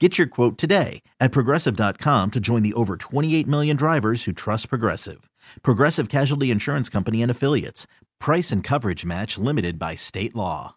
Get your quote today at progressive.com to join the over 28 million drivers who trust Progressive. Progressive Casualty Insurance Company and Affiliates. Price and coverage match limited by state law.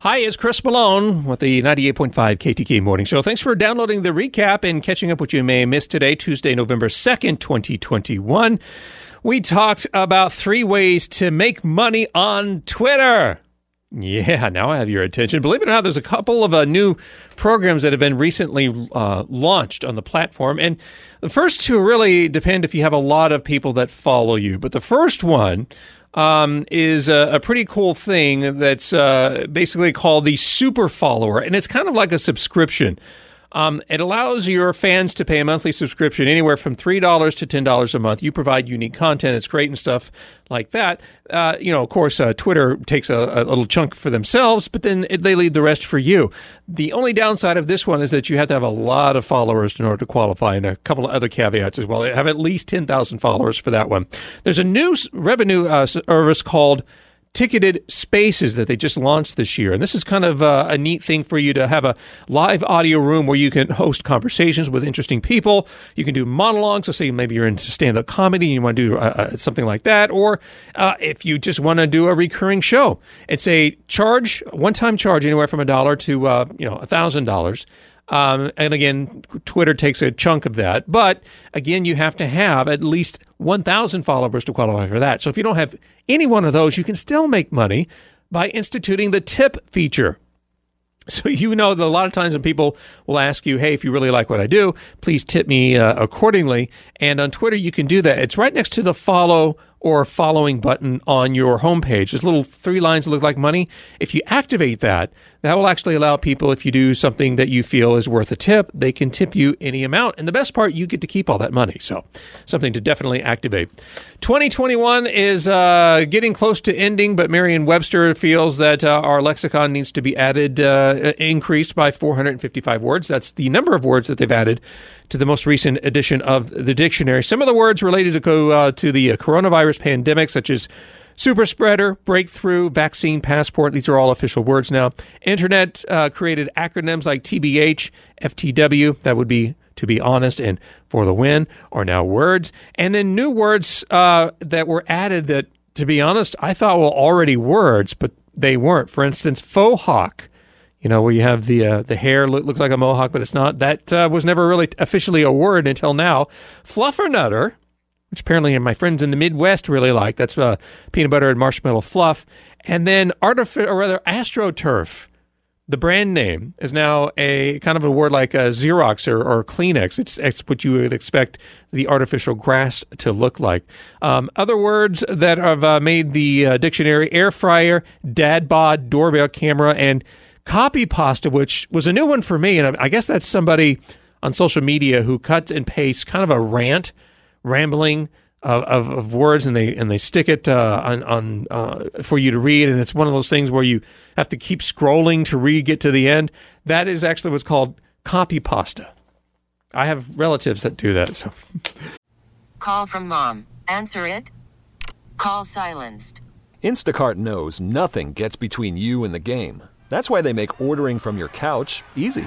Hi, it's Chris Malone with the 98.5 KTK Morning Show. Thanks for downloading the recap and catching up what you may have missed today, Tuesday, November 2nd, 2021. We talked about three ways to make money on Twitter. Yeah, now I have your attention. Believe it or not, there's a couple of uh, new programs that have been recently uh, launched on the platform. And the first two really depend if you have a lot of people that follow you. But the first one um, is a, a, pretty cool thing that's uh, basically called the Super Follower. And it's kind of like a subscription. Um, it allows your fans to pay a monthly subscription anywhere from $3 to $10 a month. You provide unique content. It's great and stuff like that. Uh, you know, of course, uh, Twitter takes a, a, little chunk for themselves, but then it, they leave the rest for you. The only downside of this one is that you have to have a lot of followers in order to qualify, and a couple of other caveats as well. Have at least 10,000 followers for that one. There's a new revenue uh, service called ticketed spaces that they just launched this year. And this is kind of uh, a neat thing for you to have a live audio room where you can host conversations with interesting people. You can do monologues. So, say maybe you're into stand up comedy and you want to do uh, uh, something like that. Or uh, if you just want to do a recurring show, it's a charge, one time charge anywhere from a dollar to, you know, a thousand dollars. Um, and again, Twitter takes a chunk of that. But again, you have to have at least 1,000 followers to qualify for that. So if you don't have any one of those, you can still make money by instituting the tip feature. So you know that a lot of times when people will ask you, "Hey, if you really like what I do, please tip me uh, accordingly." And on Twitter, you can do that. It's right next to the follow or following button on your homepage. There's little three lines that look like money. If you activate that, that will actually allow people, if you do something that you feel is worth a tip, they can tip you any amount. And the best part, you get to keep all that money. So, something to definitely activate. 2021 is uh, getting close to ending, but Merriam Webster feels that uh, our lexicon needs to be added, uh, increased by 455 words. That's the number of words that they've added to the most recent edition of the dictionary. Some of the words related to, uh, to the uh, coronavirus pandemic, such as super spreader, breakthrough, vaccine passport. These are all official words now. Internet uh, created acronyms like TBH, FTW. That would be to be honest and for the win are now words. And then new words uh, that were added that, to be honest, I thought were already words, but they weren't. For instance, faux hawk you know, where you have the uh, the hair look, looks like a mohawk, but it's not. That uh, was never really officially a word until now. Fluffernutter, which apparently my friends in the Midwest really like. That's uh, peanut butter and marshmallow fluff. And then artific- or rather AstroTurf, the brand name is now a kind of a word like a Xerox or, or Kleenex. It's, it's what you would expect the artificial grass to look like. Um, other words that have uh, made the uh, dictionary: air fryer, dad bod, doorbell camera, and copy pasta, which was a new one for me. And I guess that's somebody on social media who cuts and pastes kind of a rant, rambling of, of, of words, and they and they stick it uh, on, on uh, for you to read. And it's one of those things where you have to keep scrolling to read get to the end. That is actually what's called copy pasta. I have relatives that do that. So, call from mom. Answer it. Call silenced. Instacart knows nothing gets between you and the game. That's why they make ordering from your couch easy.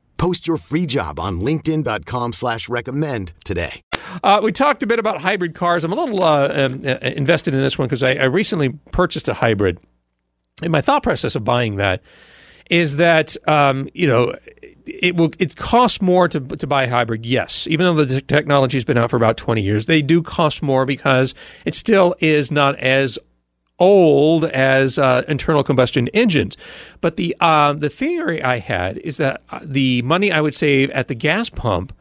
Post your free job on linkedin.com slash recommend today. Uh, we talked a bit about hybrid cars. I'm a little uh, um, uh, invested in this one because I, I recently purchased a hybrid. And my thought process of buying that is that um, you know it will it costs more to to buy a hybrid. Yes, even though the technology has been out for about 20 years, they do cost more because it still is not as old as uh, internal combustion engines. But the uh, the theory I had is that uh, the money I would save at the gas pump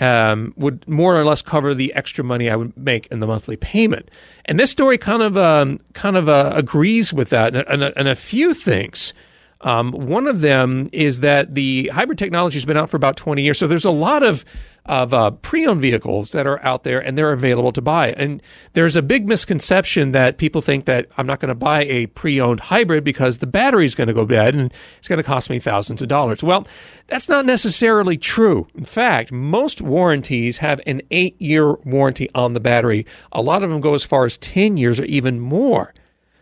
um, would more or less cover the extra money I would make in the monthly payment. And this story kind of um, kind of uh, agrees with that, and, and, a few things. Um, one of them is that the hybrid technology has been out for about 20 years. So there's a lot of of uh, pre-owned vehicles that are out there and they're available to buy. And there's a big misconception that people think that I'm not going to buy a pre-owned hybrid because the battery is going to go bad and it's going to cost me thousands of dollars. Well, that's not necessarily true. In fact, most warranties have an eight-year warranty on the battery. A lot of them go as far as 10 years or even more.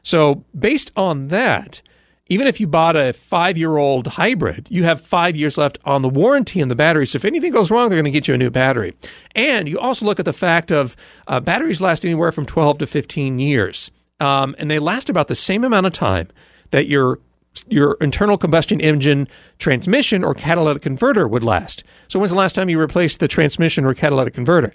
So based on that, even if you bought a five year old hybrid, you have five years left on the warranty on the battery. So if anything goes wrong, they're going to get you a new battery. And you also look at the fact of uh, batteries last anywhere from 12 to 15 years. Um, and they last about the same amount of time that your your internal combustion engine transmission or catalytic converter would last. So when's the last time you replaced the transmission or catalytic converter?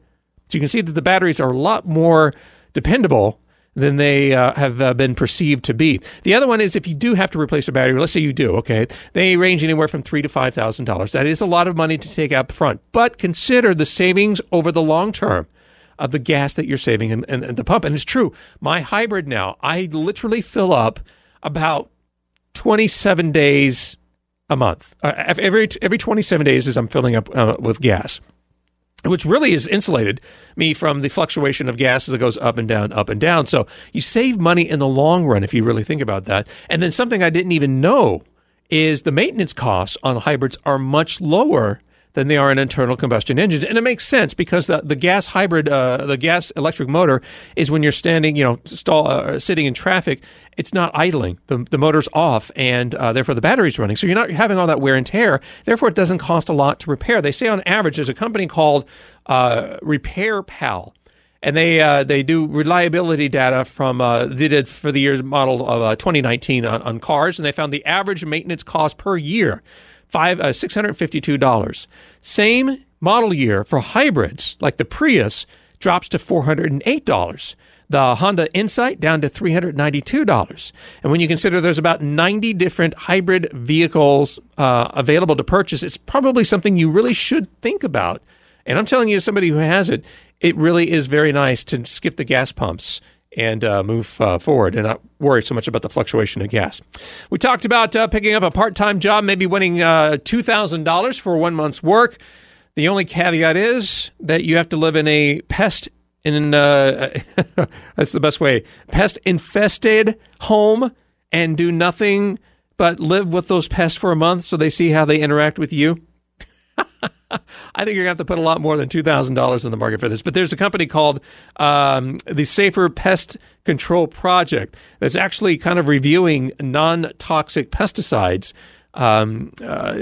So you can see that the batteries are a lot more dependable than they uh, have uh, been perceived to be. The other one is if you do have to replace a battery, let's say you do, okay, they range anywhere from three to five thousand dollars. That is a lot of money to take up front, but consider the savings over the long term of the gas that you're saving and, and, and the pump. And it's true, my hybrid now, I literally fill up about 27 days a month. Uh, every every 27 days is I'm filling up uh, with gas which really has insulated me from the fluctuation of gas as it goes up and down, up and down. So you save money in the long run if you really think about that. And then something I didn't even know is the maintenance costs on hybrids are much lower than they are in internal combustion engines. And it makes sense because the, the gas hybrid, uh, the gas electric motor is when you're standing, you know, stall, uh, sitting in traffic, it's not idling. The, the motor's off and uh, therefore the battery's running. So you're not having all that wear and tear. Therefore, it doesn't cost a lot to repair. They say on average, there's a company called uh, Repair Pal and they uh, they do reliability data from uh, they did for the year's model of uh, 2019 on, on, cars, and they found the average maintenance cost per year five uh, six hundred fifty two dollars. Same model year for hybrids like the Prius drops to four hundred and eight dollars. The Honda Insight down to three hundred ninety two dollars. And when you consider there's about ninety different hybrid vehicles uh, available to purchase, it's probably something you really should think about. And I'm telling you, as somebody who has it, it really is very nice to skip the gas pumps and uh, move uh, forward and not worry so much about the fluctuation of gas. We talked about uh, picking up a part time job, maybe winning uh, $2,000 for one month's work. The only caveat is that you have to live in a pest in uh, that's the best way pest infested home and do nothing but live with those pests for a month so they see how they interact with you. I think you're going to have to put a lot more than $2,000 in the market for this. But there's a company called um, the Safer Pest Control Project that's actually kind of reviewing non toxic pesticides. Um, uh,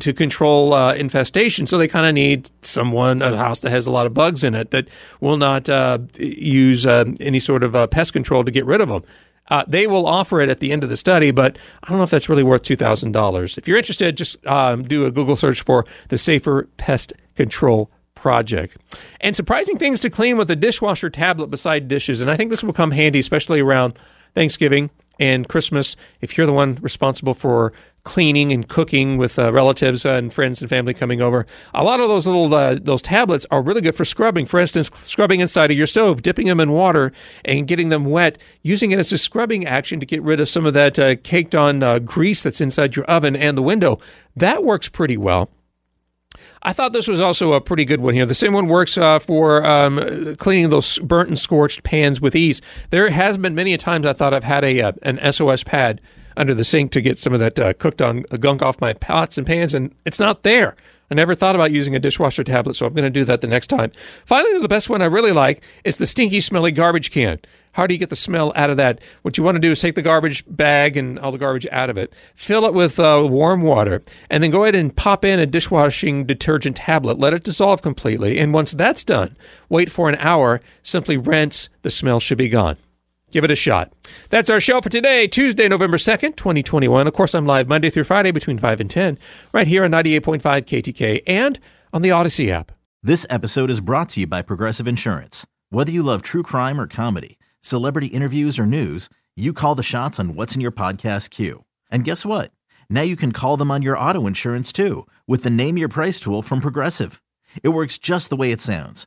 to control uh, infestation. So they kind of need someone, a house that has a lot of bugs in it that will not uh, use uh, any sort of uh, pest control to get rid of them. Uh, they will offer it at the end of the study, but I don't know if that's really worth $2,000. If you're interested, just um, do a Google search for the Safer Pest Control Project. And surprising things to clean with a dishwasher tablet beside dishes. And I think this will come handy, especially around Thanksgiving and Christmas. If you're the one responsible for cleaning and cooking with uh, relatives and friends and family coming over. A lot of those little uh, those tablets are really good for scrubbing. For instance, scrubbing inside of your stove, dipping them in water and getting them wet, using it as a scrubbing action to get rid of some of that uh, caked on uh, grease that's inside your oven and the window. That works pretty well. I thought this was also a pretty good one here. The same one works uh, for um, cleaning those burnt and scorched pans with ease. There has been many a times I thought I've had a uh, an SOS pad under the sink to get some of that uh, cooked on gunk off my pots and pans, and it's not there. I never thought about using a dishwasher tablet, so I'm going to do that the next time. Finally, the best one I really like is the stinky, smelly garbage can. How do you get the smell out of that? What you want to do is take the garbage bag and all the garbage out of it, fill it with uh, warm water, and then go ahead and pop in a dishwashing detergent tablet. Let it dissolve completely. And once that's done, wait for an hour, simply rinse. The smell should be gone. Give it a shot. That's our show for today, Tuesday, November 2nd, 2021. Of course, I'm live Monday through Friday between 5 and 10, right here on 98.5 KTK and on the Audacy app. This episode is brought to you by Progressive Insurance. Whether you love true crime or comedy, celebrity interviews or news, you call the shots on what's in your podcast queue. And guess what? Now you can call them on your auto insurance too with the Name Your Price tool from Progressive. It works just the way it sounds.